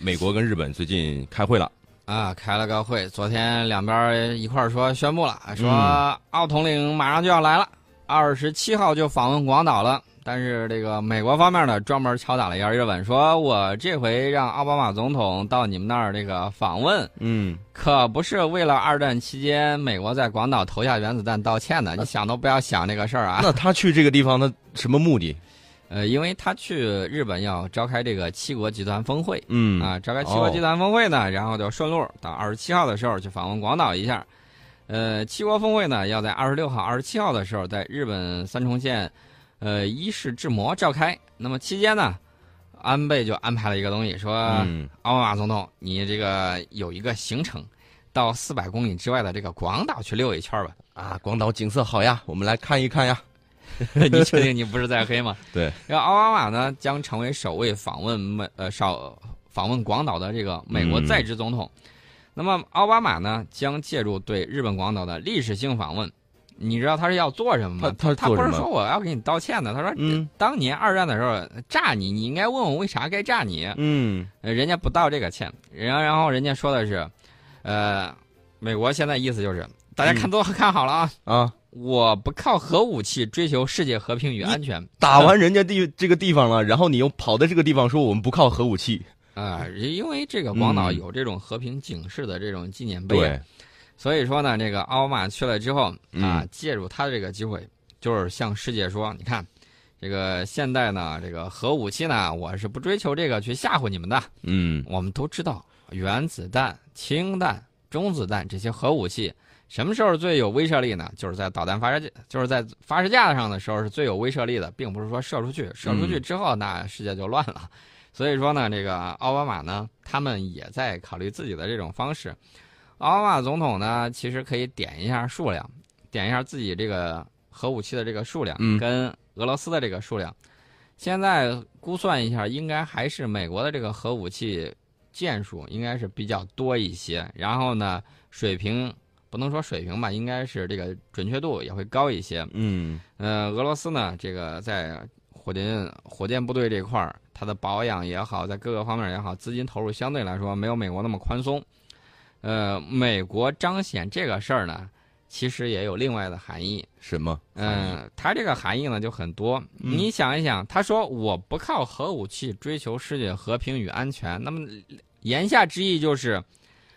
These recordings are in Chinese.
美国跟日本最近开会了啊，开了个会，昨天两边一块儿说宣布了，说嗯奥统领马上就要来了，二十七号就访问广岛了。但是这个美国方面呢，专门敲打了一下日本，说我这回让奥巴马总统到你们那儿这个访问，嗯，可不是为了二战期间美国在广岛投下原子弹道歉的，你想都不要想这个事儿啊。那他去这个地方，他什么目的？呃，因为他去日本要召开这个七国集团峰会，嗯啊，召开七国集团峰会呢，然后就顺路到二十七号的时候去访问广岛一下。呃，七国峰会呢要在二十六号、二十七号的时候在日本三重县，呃伊势志摩召开。那么期间呢，安倍就安排了一个东西，说嗯奥巴马总统，你这个有一个行程，到四百公里之外的这个广岛去溜一圈吧。啊，广岛景色好呀，我们来看一看呀。你确定你不是在黑吗？对。然后奥巴马呢将成为首位访问美呃少访问广岛的这个美国在职总统。那么奥巴马呢将借助对日本广岛的历史性访问，你知道他是要做什么吗？他他他不是说我要给你道歉的，他说、嗯当年二战的时候炸你，你应该问我为啥该炸你。嗯呃人家不道这个歉，然然后人家说的是，呃，美国现在意思就是大家看都看好了啊。啊，我不靠核武器追求世界和平与安全。打完人家地这个地方了，然后你又跑到这个地方说我们不靠核武器。啊、因为这个广岛嗯有这种和平警示的这种纪念碑，对，所以说呢，这个奥巴马去了之后啊，嗯借助他的这个机会，就是向世界说，你看，这个现代呢，这个核武器呢，我是不追求这个去吓唬你们的。嗯我们都知道，原子弹、氢弹、中子弹这些核武器。什么时候最有威慑力呢？就是在导弹发射架，就是在发射架上的时候是最有威慑力的，并不是说射出去，射出去之后那世界就乱了。所以说呢，这个奥巴马呢，他们也在考虑自己的这种方式。奥巴马总统呢，其实可以点一下数量，点一下自己这个核武器的这个数量，嗯跟俄罗斯的这个数量。现在估算一下，应该还是美国的这个核武器件数应该是比较多一些。然后呢，水平不能说水平吧，应该是这个准确度也会高一些。嗯呃，俄罗斯呢，这个在火箭火箭部队这块儿，它的保养也好，在各个方面也好，资金投入相对来说没有美国那么宽松。呃，美国彰显这个事儿呢，其实也有另外的含义。什么？嗯，它这个含义呢就很多。嗯你想一想，他说我不靠核武器追求世界和平与安全，那么言下之意就是，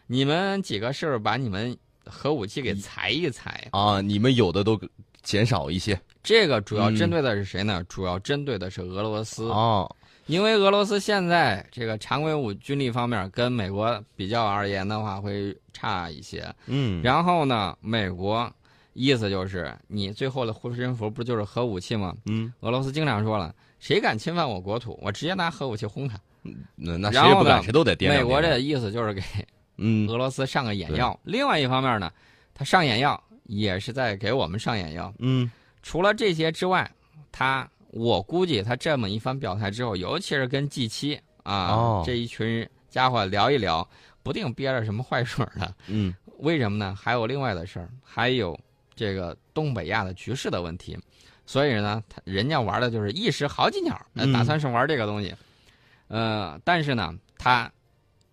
你们几个是不是把你们核武器给裁一裁？啊，你们有的都减少一些这个主要嗯针对的是谁呢？主要针对的是俄罗斯，哦。因为俄罗斯现在这个常规武军力方面跟美国比较而言的话会差一些。嗯，然后呢，美国意思就是你最后的护身符不就是核武器吗？嗯，俄罗斯经常说了，谁敢侵犯我国土，我直接拿核武器轰他。那那谁也不敢，谁都得掂量掂量。美国这意思就是给嗯俄罗斯上个眼药。另外一方面呢，他上眼药也是在给我们上眼药。嗯除了这些之外，他我估计他这么一番表态之后，尤其是跟 G 七啊、哦这一群家伙聊一聊，不定憋着什么坏水呢。嗯为什么呢？还有另外的事儿，还有这个东北亚的局势的问题。所以呢，他人家玩的就是一时好几鸟，打算是玩这个东西。呃，但是呢，他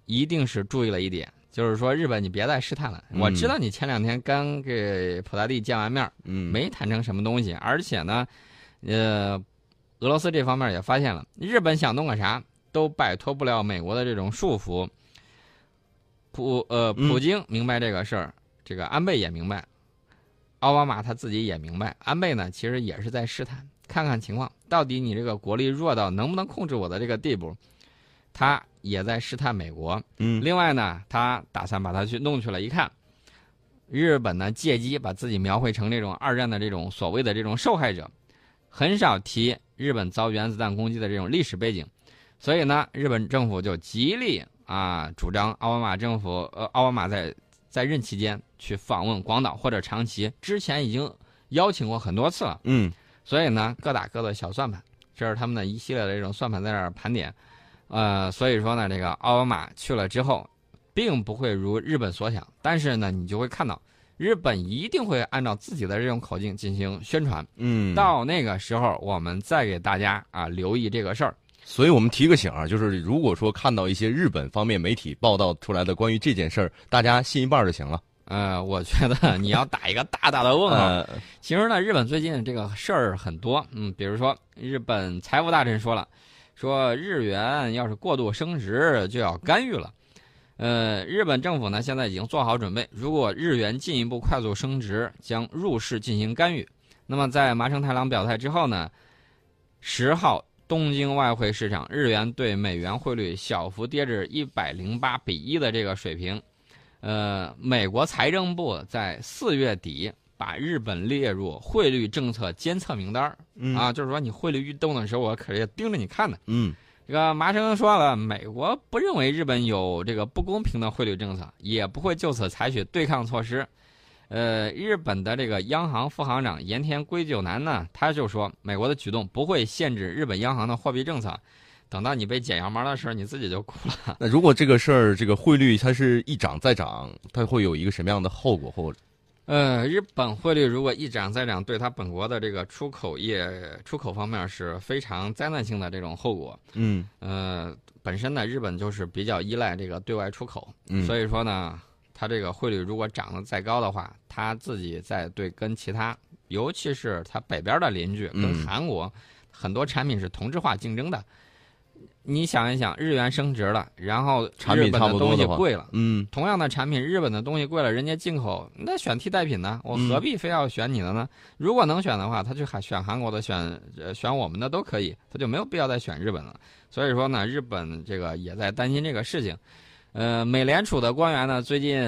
一定是注意了一点，就是说日本你别再试探了。嗯我知道你前两天刚给普大帝见完面，嗯，没谈成什么东西，而且呢，呃，俄罗斯这方面也发现了，日本想弄个啥都摆脱不了美国的这种束缚。普呃，嗯普京明白这个事儿，这个安倍也明白，奥巴马他自己也明白。安倍呢，其实也是在试探，看看情况，到底你这个国力弱到能不能控制我的这个地步。他也在试探美国。嗯另外呢，他打算把他去弄去了，一看，日本呢借机把自己描绘成这种二战的这种所谓的这种受害者，很少提日本遭原子弹攻击的这种历史背景，所以呢，日本政府就极力啊主张奥巴马政府呃奥巴马在在任期间去访问广岛或者长崎，之前已经邀请过很多次了，嗯所以呢各打各的小算盘，这是他们的一系列的这种算盘在这儿盘点。呃，所以说呢，这个奥巴马去了之后，并不会如日本所想，但是呢，你就会看到，日本一定会按照自己的这种口径进行宣传。嗯，到那个时候，我们再给大家啊留意这个事儿。所以我们提个醒啊，就是如果说看到一些日本方面媒体报道出来的关于这件事儿，大家信一半就行了。呃，我觉得你要打一个大大的问号。呃，其实呢，日本最近这个事儿很多，嗯，比如说日本财务大臣说了，说日元要是过度升值就要干预了。呃，日本政府呢现在已经做好准备，如果日元进一步快速升值，将入市进行干预。那么在麻生太郎表态之后呢，十号东京外汇市场日元对美元汇率小幅跌至一百零八比一的这个水平。呃，美国财政部在四月底把日本列入汇率政策监测名单儿嗯啊，就是说你汇率运动的时候，我可是也盯着你看的。嗯这个麻生说了，美国不认为日本有这个不公平的汇率政策，也不会就此采取对抗措施。呃，日本的这个央行副行长盐田圭久男呢，他就说，美国的举动不会限制日本央行的货币政策。等到你被剪羊毛的时候，你自己就哭了。那如果这个事儿，这个汇率它是一涨再涨，它会有一个什么样的后果或呃，日本汇率如果一涨再涨，对它本国的这个出口业出口方面是非常灾难性的这种后果。嗯呃，本身呢，日本就是比较依赖这个对外出口，嗯所以说呢，它这个汇率如果涨得再高的话，它自己在对跟其他，尤其是它北边的邻居跟嗯韩国，很多产品是同质化竞争的。你想一想，日元升值了，然后产品差日本的东西贵了。嗯同样的产品，日本的东西贵了，人家进口，那选替代品呢？我嗯何必非要选你的呢？如果能选的话，他去还选韩国的，选呃选我们的都可以，他就没有必要再选日本了。所以说呢，日本这个也在担心这个事情。呃，美联储的官员呢，最近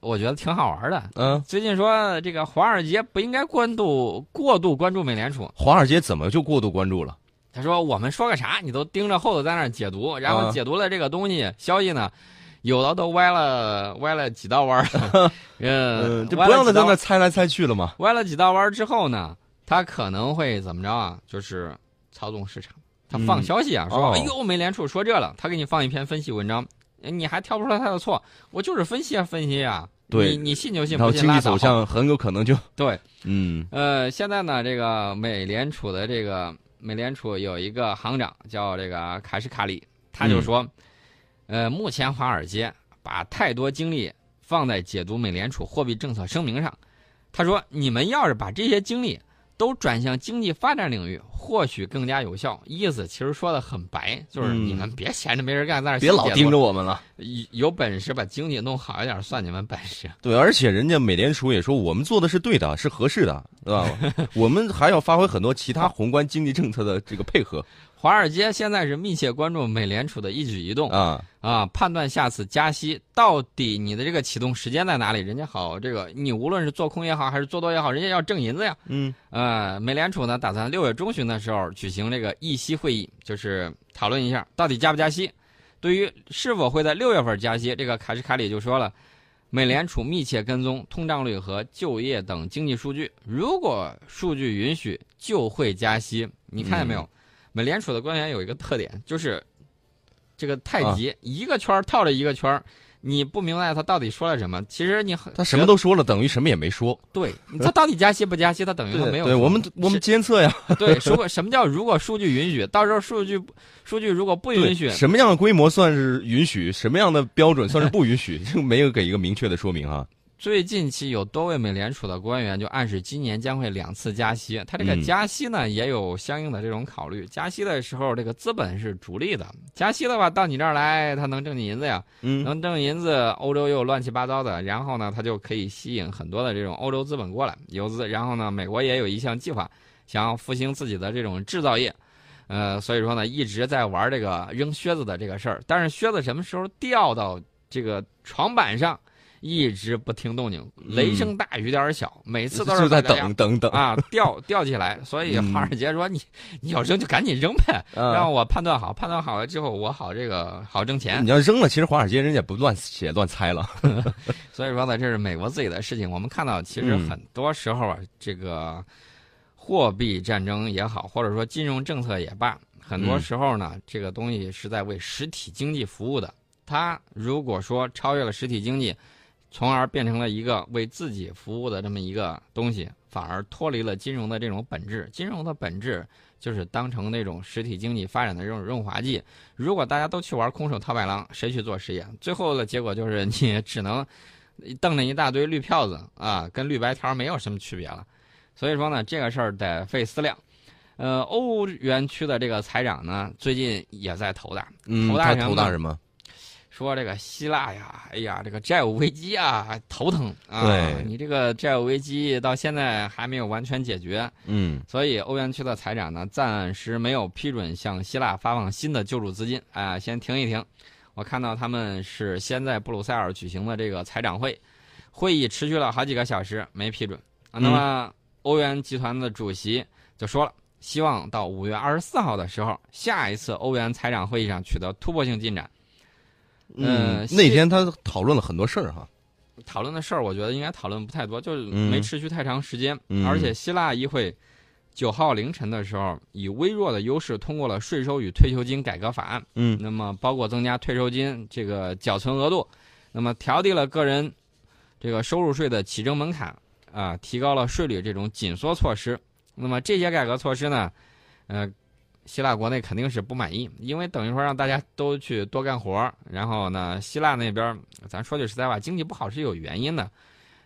我觉得挺好玩的。嗯，最近说这个华尔街不应该关注过度关注美联储，华尔街怎么就过度关注了？他说我们说个啥，你都盯着后头在那儿解读，然后啊。解读了这个东西、消息呢，有的都歪了歪了几道弯儿，呃，嗯，就不让他在那猜来猜去了嘛。歪了几道弯儿之后呢，他可能会怎么着啊？就是操纵市场，他放嗯。消息啊，说哦。哎呦，美联储说这了，他给你放一篇分析文章，哎你还挑不出来他的错，我就是分析啊分析啊，对你你信就信，不信拉倒经济走。向很有可能就对，嗯。呃，现在呢，这个美联储的这个美联储有一个行长叫这个卡什卡里，他就嗯说，呃，目前华尔街把太多精力放在解读美联储货币政策声明上。他说，你们要是把这些精力都转向经济发展领域，或许更加有效。意思其实说的很白，就是嗯你们别闲着没人干，在那儿别老盯着我们了。有有本事把经济弄好一点，算你们本事。对，而且人家美联储也说我们做的是对的，是合适的，对吧？我们还要发挥很多其他宏观经济政策的这个配合华尔街现在是密切关注美联储的一举一动。啊。啊，判断下次加息到底你的这个启动时间在哪里？人家好，这个你无论是做空也好，还是做多也好，人家要挣银子呀。嗯呃，美联储呢打算六月中旬的时候举行这个议息会议，就是讨论一下到底加不加息。对于是否会在六月份加息，这个卡什卡里就说了，美联储密切跟踪通胀率和就业等经济数据，如果数据允许，就会加息。你看见没有？嗯美联储的官员有一个特点，就是这个太啊极、一个圈儿套着一个圈儿，你不明白他到底说了什么。其实你很他什么都说了，等于什么也没说。对，他到底加息不加息，他等于他没有对，说我们我们监测呀，对，如果什么叫如果数据允许，到时候数据数据如果不允许，什么样的规模算是允许，什么样的标准算是不允许，就没有给一个明确的说明啊。最近期有多位美联储的官员就暗示今年将会两次加息。它这个嗯加息呢，也有相应的这种考虑。加息的时候，这个资本是逐利的，加息的话到你这儿来，它能挣你银子呀，嗯能挣银子，欧洲又乱七八糟的，然后呢，它就可以吸引很多的这种欧洲资本过来游资。然后呢，美国也有一项计划，想要复兴自己的这种制造业。呃，所以说呢，一直在玩这个扔靴子的这个事儿。但是靴子什么时候掉到这个床板上，一直不听动静，雷声大雨点儿小，每次都是在等等等啊，吊吊起来。所以嗯华尔街说你你要扔就赶紧扔呗，啊让我判断好，判断好了之后我好这个好挣钱你。要扔了，其实华尔街人家不乱写乱猜了。所以说呢，这是美国自己的事情。我们看到，其实嗯很多时候啊，这个货币战争也好，或者说金融政策也罢，很多嗯时候呢，这个东西是在为实体经济服务的。它如果说超越了实体经济，从而变成了一个为自己服务的这么一个东西，反而脱离了金融的这种本质。金融的本质就是当成那种实体经济发展的这种润滑剂。如果大家都去玩空手套白狼，谁去做实验？最后的结果就是你只能瞪着一大堆绿票子啊，跟绿白条没有什么区别了。所以说呢，这个事儿得费思量。呃，欧元区的这个财长呢，最近也在头大，嗯，他头大什么头大什么？说这个希腊呀，哎呀，这个债务危机啊，头疼啊！你这个债务危机到现在还没有完全解决，嗯所以欧元区的财长呢，暂时没有批准向希腊发放新的救助资金啊、先停一停。我看到他们是先在布鲁塞尔举行的这个财长会，会议持续了好几个小时，没批准。啊，那么欧元集团的主席就说了，希望到五月二十四号的时候，下一次欧元财长会议上取得突破性进展。嗯呃，那天他讨论了很多事儿哈。讨论的事儿，我觉得应该讨论不太多，就是嗯没持续太长时间。嗯而且希腊议会九号凌晨的时候，以微弱的优势通过了税收与退休金改革法案。嗯那么包括增加退休金这个缴存额度，那么调低了个人这个收入税的起征门槛啊，提高了税率这种紧缩措施。那么这些改革措施呢，呃，希腊国内肯定是不满意，因为等于说让大家都去多干活儿，然后呢，希腊那边咱说句实在话，经济不好是有原因的。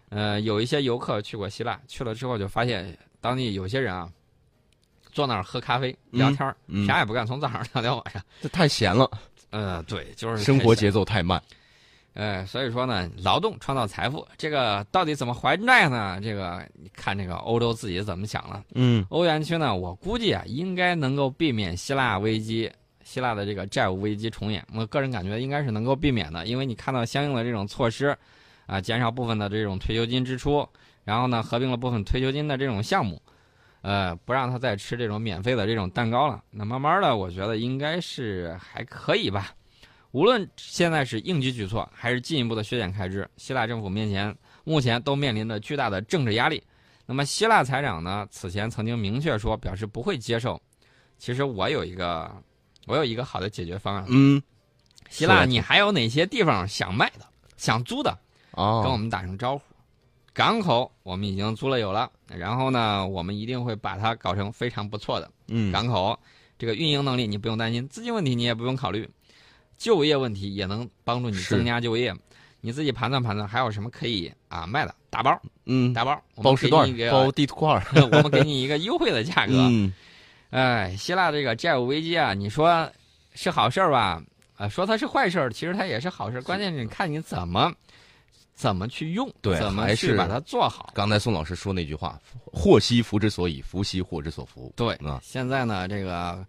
呃，有一些游客去过希腊，去了之后就发现当地有些人啊，坐那儿喝咖啡聊天啥也不干，从早上 聊到晚上。这太闲了，呃，对，就是生活节奏太慢。呃，所以说呢，劳动创造财富，这个到底怎么还债呢？这个你看这个欧洲自己怎么想了。嗯欧元区呢，我估计啊，应该能够避免希腊危机、希腊的这个债务危机重演。我个人感觉应该是能够避免的，因为你看到相应的这种措施，啊，减少部分的这种退休金支出，然后呢，合并了部分退休金的这种项目，呃，不让他再吃这种免费的这种蛋糕了。那慢慢的，我觉得应该是还可以吧。无论现在是应急举措，还是进一步的削减开支，希腊政府面前目前都面临着巨大的政治压力。那么希腊财长呢，此前曾经明确说表示不会接受。其实我有一个，我有一个好的解决方案。嗯，希腊，你还有哪些地方想卖的、想租的，哦，跟我们打声招呼。港口我们已经租了有了，然后呢，我们一定会把它搞成非常不错的嗯港口。这个运营能力你不用担心，资金问题你也不用考虑，就业问题也能帮助你增加就业。你自己盘算盘算，还有什么可以啊卖的？打包，嗯，打包，包时段包地图块儿。我们给你一个优惠的价格。嗯哎，希腊这个债务危机啊，你说是好事儿吧？啊，说它是坏事儿，其实它也是好事儿。关键是你看你怎么怎么去用，对怎么还是去把它做好。刚才宋老师说那句话：“祸兮福之所以，福兮祸之所伏。对啊，现在呢，这个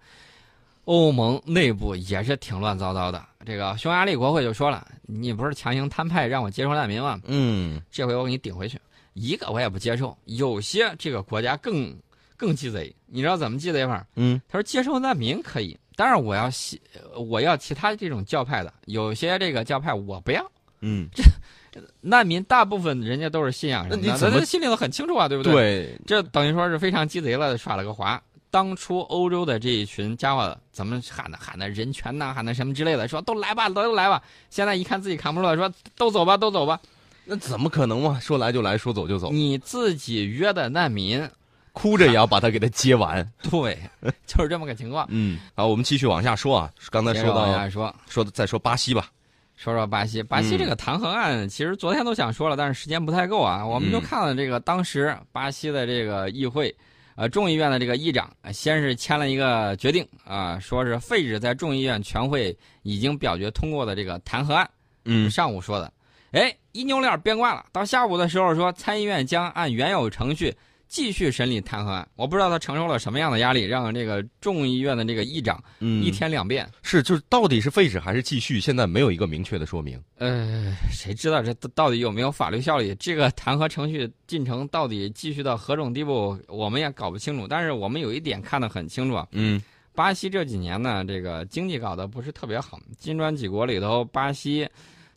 欧盟内部也是挺乱糟糟的。这个匈牙利国会就说了，你不是强行摊派让我接收难民吗？嗯这回我给你顶回去，一个我也不接受。有些这个国家更更鸡贼，你知道怎么鸡贼法？嗯他说接受难民可以，但是我要西我要其他这种教派的，有些这个教派我不要。嗯，这难民大部分人家都是信仰什么的，那你怎么他心里头很清楚啊，对不对？对，这等于说是非常鸡贼了，耍了个滑。当初欧洲的这一群家伙怎么喊的？喊的人权呐，喊的什么之类的，说都来吧，都来吧。现在一看自己扛不住了，说都走吧，都走吧。那怎么可能嘛？说来就来，说走就走，你自己约的难民，哭着也要把他给他接完。对，就是这么个情况。嗯，好，我们继续往下说啊。刚才说到往下说，说再说巴西吧。说说巴西，巴西嗯这个弹劾案，其实昨天都想说了，但是时间不太够啊。我们就嗯看了这个当时巴西的这个议会，呃，众议院的这个议长，呃先是签了一个决定啊、说是废止在众议院全会已经表决通过的这个弹劾案。嗯上午说的，哎，一扭脸变卦了。到下午的时候说，参议院将按原有程序继续审理弹劾案。我不知道他承受了什么样的压力，让这个众议院的这个议长嗯，一天两变。是就是到底是废止还是继续，现在没有一个明确的说明。呃，谁知道这到到底有没有法律效力？这个弹劾程序进程到底继续到何种地步，我们也搞不清楚。但是我们有一点看得很清楚啊，嗯巴西这几年呢，这个经济搞得不是特别好。金砖几国里头，巴西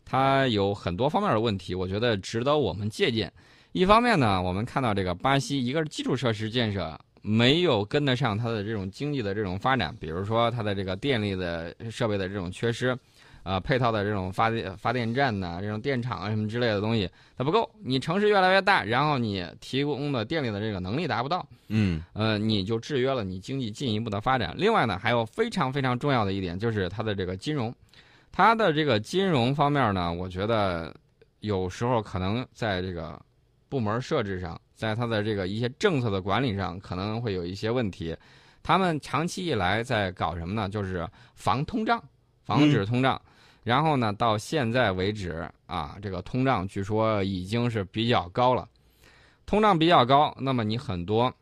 它有很多方面的问题，我觉得值得我们借鉴。一方面呢，我们看到这个巴西，一个是基础设施建设没有跟得上它的这种经济的这种发展，比如说它的这个电力的设备的这种缺失，呃配套的这种发电发电站呐、这种电厂啊什么之类的东西，它不够。你城市越来越大，然后你提供的电力的这个能力达不到，嗯呃，你就制约了你经济进一步的发展。另外呢，还有非常非常重要的一点就是它的这个金融，它的这个金融方面呢，我觉得有时候可能在这个部门设置上，在他的这个一些政策的管理上可能会有一些问题。他们长期以来在搞什么呢？就是防通胀，防止通胀。然后呢，到现在为止啊，这个通胀据说已经是比较高了。通胀比较高，那么你很多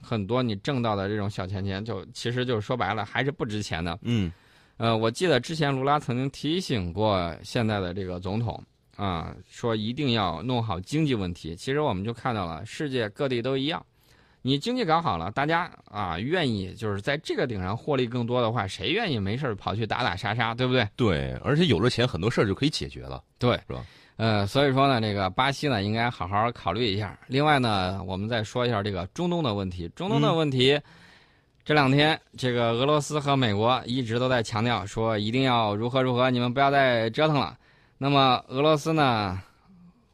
很多你挣到的这种小钱钱，就其实就说白了还是不值钱的。嗯呃，我记得之前卢拉曾经提醒过现在的这个总统啊，说一定要弄好经济问题。其实我们就看到了，世界各地都一样，你经济搞好了，大家啊愿意就是在这个顶上获利更多的话，谁愿意没事儿跑去打打杀杀，对不对？对，而且有了钱，很多事儿就可以解决了。对，是吧？呃，所以说呢，这个巴西呢，应该好好考虑一下。另外呢，我们再说一下这个中东的问题。中东的问题，这两天这个俄罗斯和美国一直都在强调说一定要如何如何，你们不要再折腾了。那么俄罗斯呢，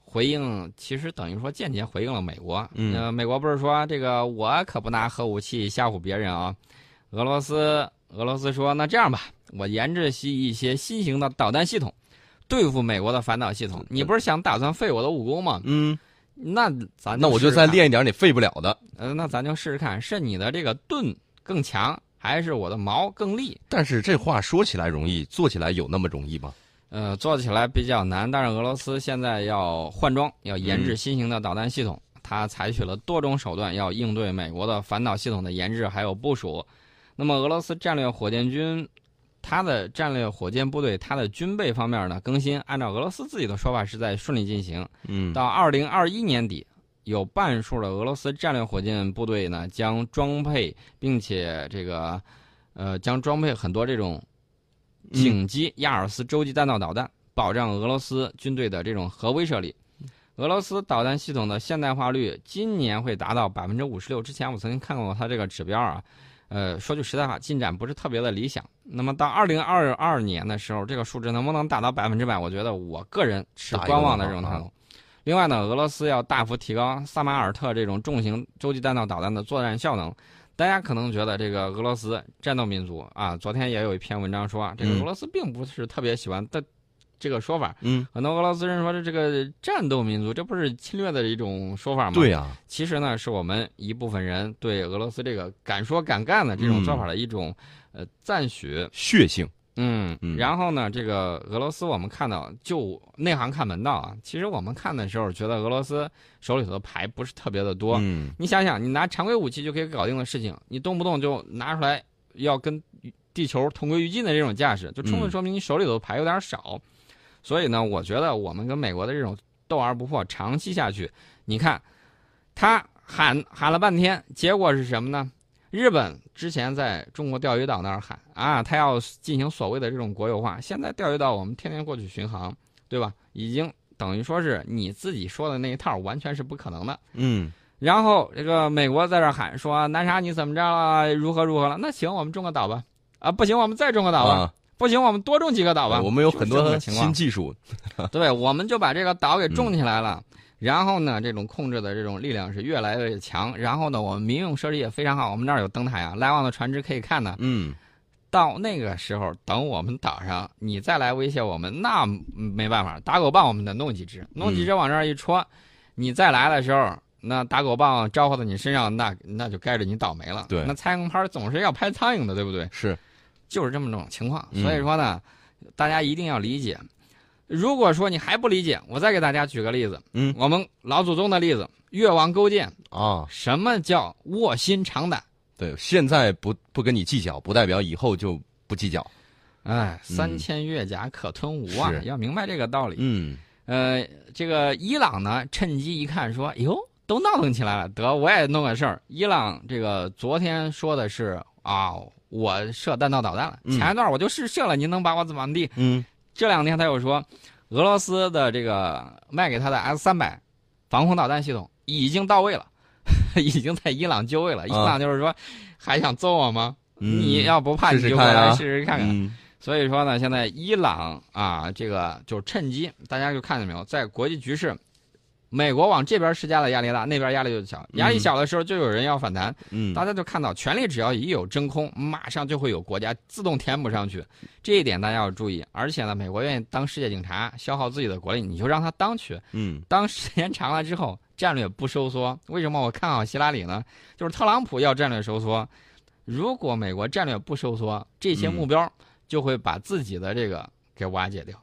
回应其实等于说间接回应了美国。嗯呃，美国不是说这个我可不拿核武器吓唬别人啊。俄罗斯俄罗斯说那这样吧，我研制一些新型的导弹系统。对付美国的反导系统，你不是想打算废我的武功吗？嗯，那咱那我就再练一点你废不了的。呃，那咱就试试看，是你的这个盾更强，还是我的矛更利？但是这话说起来容易，做起来有那么容易吗？呃，做起来比较难，但是俄罗斯现在要换装，要研嗯制新型的导弹系统，它采取了多种手段要应对美国的反导系统的研制还有部署。那么，俄罗斯战略火箭军，它的战略火箭部队，它的军备方面呢更新，按照俄罗斯自己的说法是在顺利进行。嗯到二零二一年底，有半数的俄罗斯战略火箭部队呢将装配，并且这个呃将装配很多这种紧急亚尔斯洲际弹道导弹，保障俄罗斯军队的这种核威慑力。俄罗斯导弹系统的现代化率今年会达到百分之五十六。之前我曾经看过它这个指标啊，呃，说句实在话，进展不是特别的理想。那么到二零二二年的时候，这个数值能不能达到百分之百？我觉得我个人持观望的这种态度。另外呢，俄罗斯要大幅提高萨马尔特这种重型洲际弹道导弹的作战效能。大家可能觉得这个俄罗斯战斗民族啊，昨天也有一篇文章说，这个嗯俄罗斯并不是特别喜欢的这个说法。嗯，很多俄罗斯人说这这个战斗民族，这不是侵略的一种说法吗？对呀、其实呢，是我们一部分人对俄罗斯这个敢说敢干的这种做法的一种、呃赞许。血性。嗯嗯然后呢，这个俄罗斯我们看到，就内行看门道啊。其实我们看的时候，觉得俄罗斯手里头的牌不是特别的多。嗯你想想，你拿常规武器就可以搞定的事情，你动不动就拿出来要跟地球同归于尽的这种架势，就充分嗯说明你手里头的牌有点少。所以呢，我觉得我们跟美国的这种斗而不破，长期下去，你看，他喊喊了半天，结果是什么呢？日本之前在中国钓鱼岛那儿喊啊，他要进行所谓的这种国有化，现在钓鱼岛我们天天过去巡航，对吧？已经等于说是你自己说的那一套，完全是不可能的。嗯然后这个美国在这儿喊说南沙你怎么着了，如何如何了？那行，我们种个岛吧。啊，不行，我们再种个岛吧。啊，不行，我们多种几个岛吧。我们有很多新技术。对，我们就把这个岛给种起来了。然后呢，这种控制的这种力量是越来越强。然后呢，我们民用设施也非常好，我们那儿有灯台啊，来往的船只可以看呢。嗯到那个时候，等我们岛上你再来威胁我们，那没办法，打狗棒我们得弄几只，弄几只往这儿一戳，你再来的时候，那打狗棒招呼到你身上，那那就该着你倒霉了。对那蔡英拍总是要拍苍蝇的，对不对？是就是这么种情况。嗯所以说呢，大家一定要理解。如果说你还不理解，我再给大家举个例子，嗯我们老祖宗的例子，越王勾践。啊，什么叫卧薪尝胆？对，现在不不跟你计较，不代表以后就不计较。哎，嗯三千越甲可吞吴啊！是要明白这个道理。嗯呃，这个伊朗呢，趁机一看说，哟，都闹腾起来了，得我也弄个事儿。伊朗这个昨天说的是啊，我射弹道导弹了，嗯前一段我就试射了，您能把我怎么地？嗯这两天他又说，俄罗斯的这个卖给他的 S 三百防空导弹系统已经到位了，已经在伊朗就位了。伊朗就是说，还想揍我吗？嗯，你要不怕，你就过来试试试看看。嗯所以说呢，现在伊朗啊，这个就趁机，大家就看见没有，在国际局势，美国往这边施加的压力大，那边压力就小。压力小的时候，就有人要反弹。嗯，大家就看到，权力只要一有真空，马上就会有国家自动填补上去。这一点大家要注意。而且呢，美国愿意当世界警察，消耗自己的国力，你就让他当去。嗯，当时间长了之后，战略不收缩。为什么我看好希拉里呢？就是特朗普要战略收缩。如果美国战略不收缩，这些目标就会把自己的这个给瓦解掉。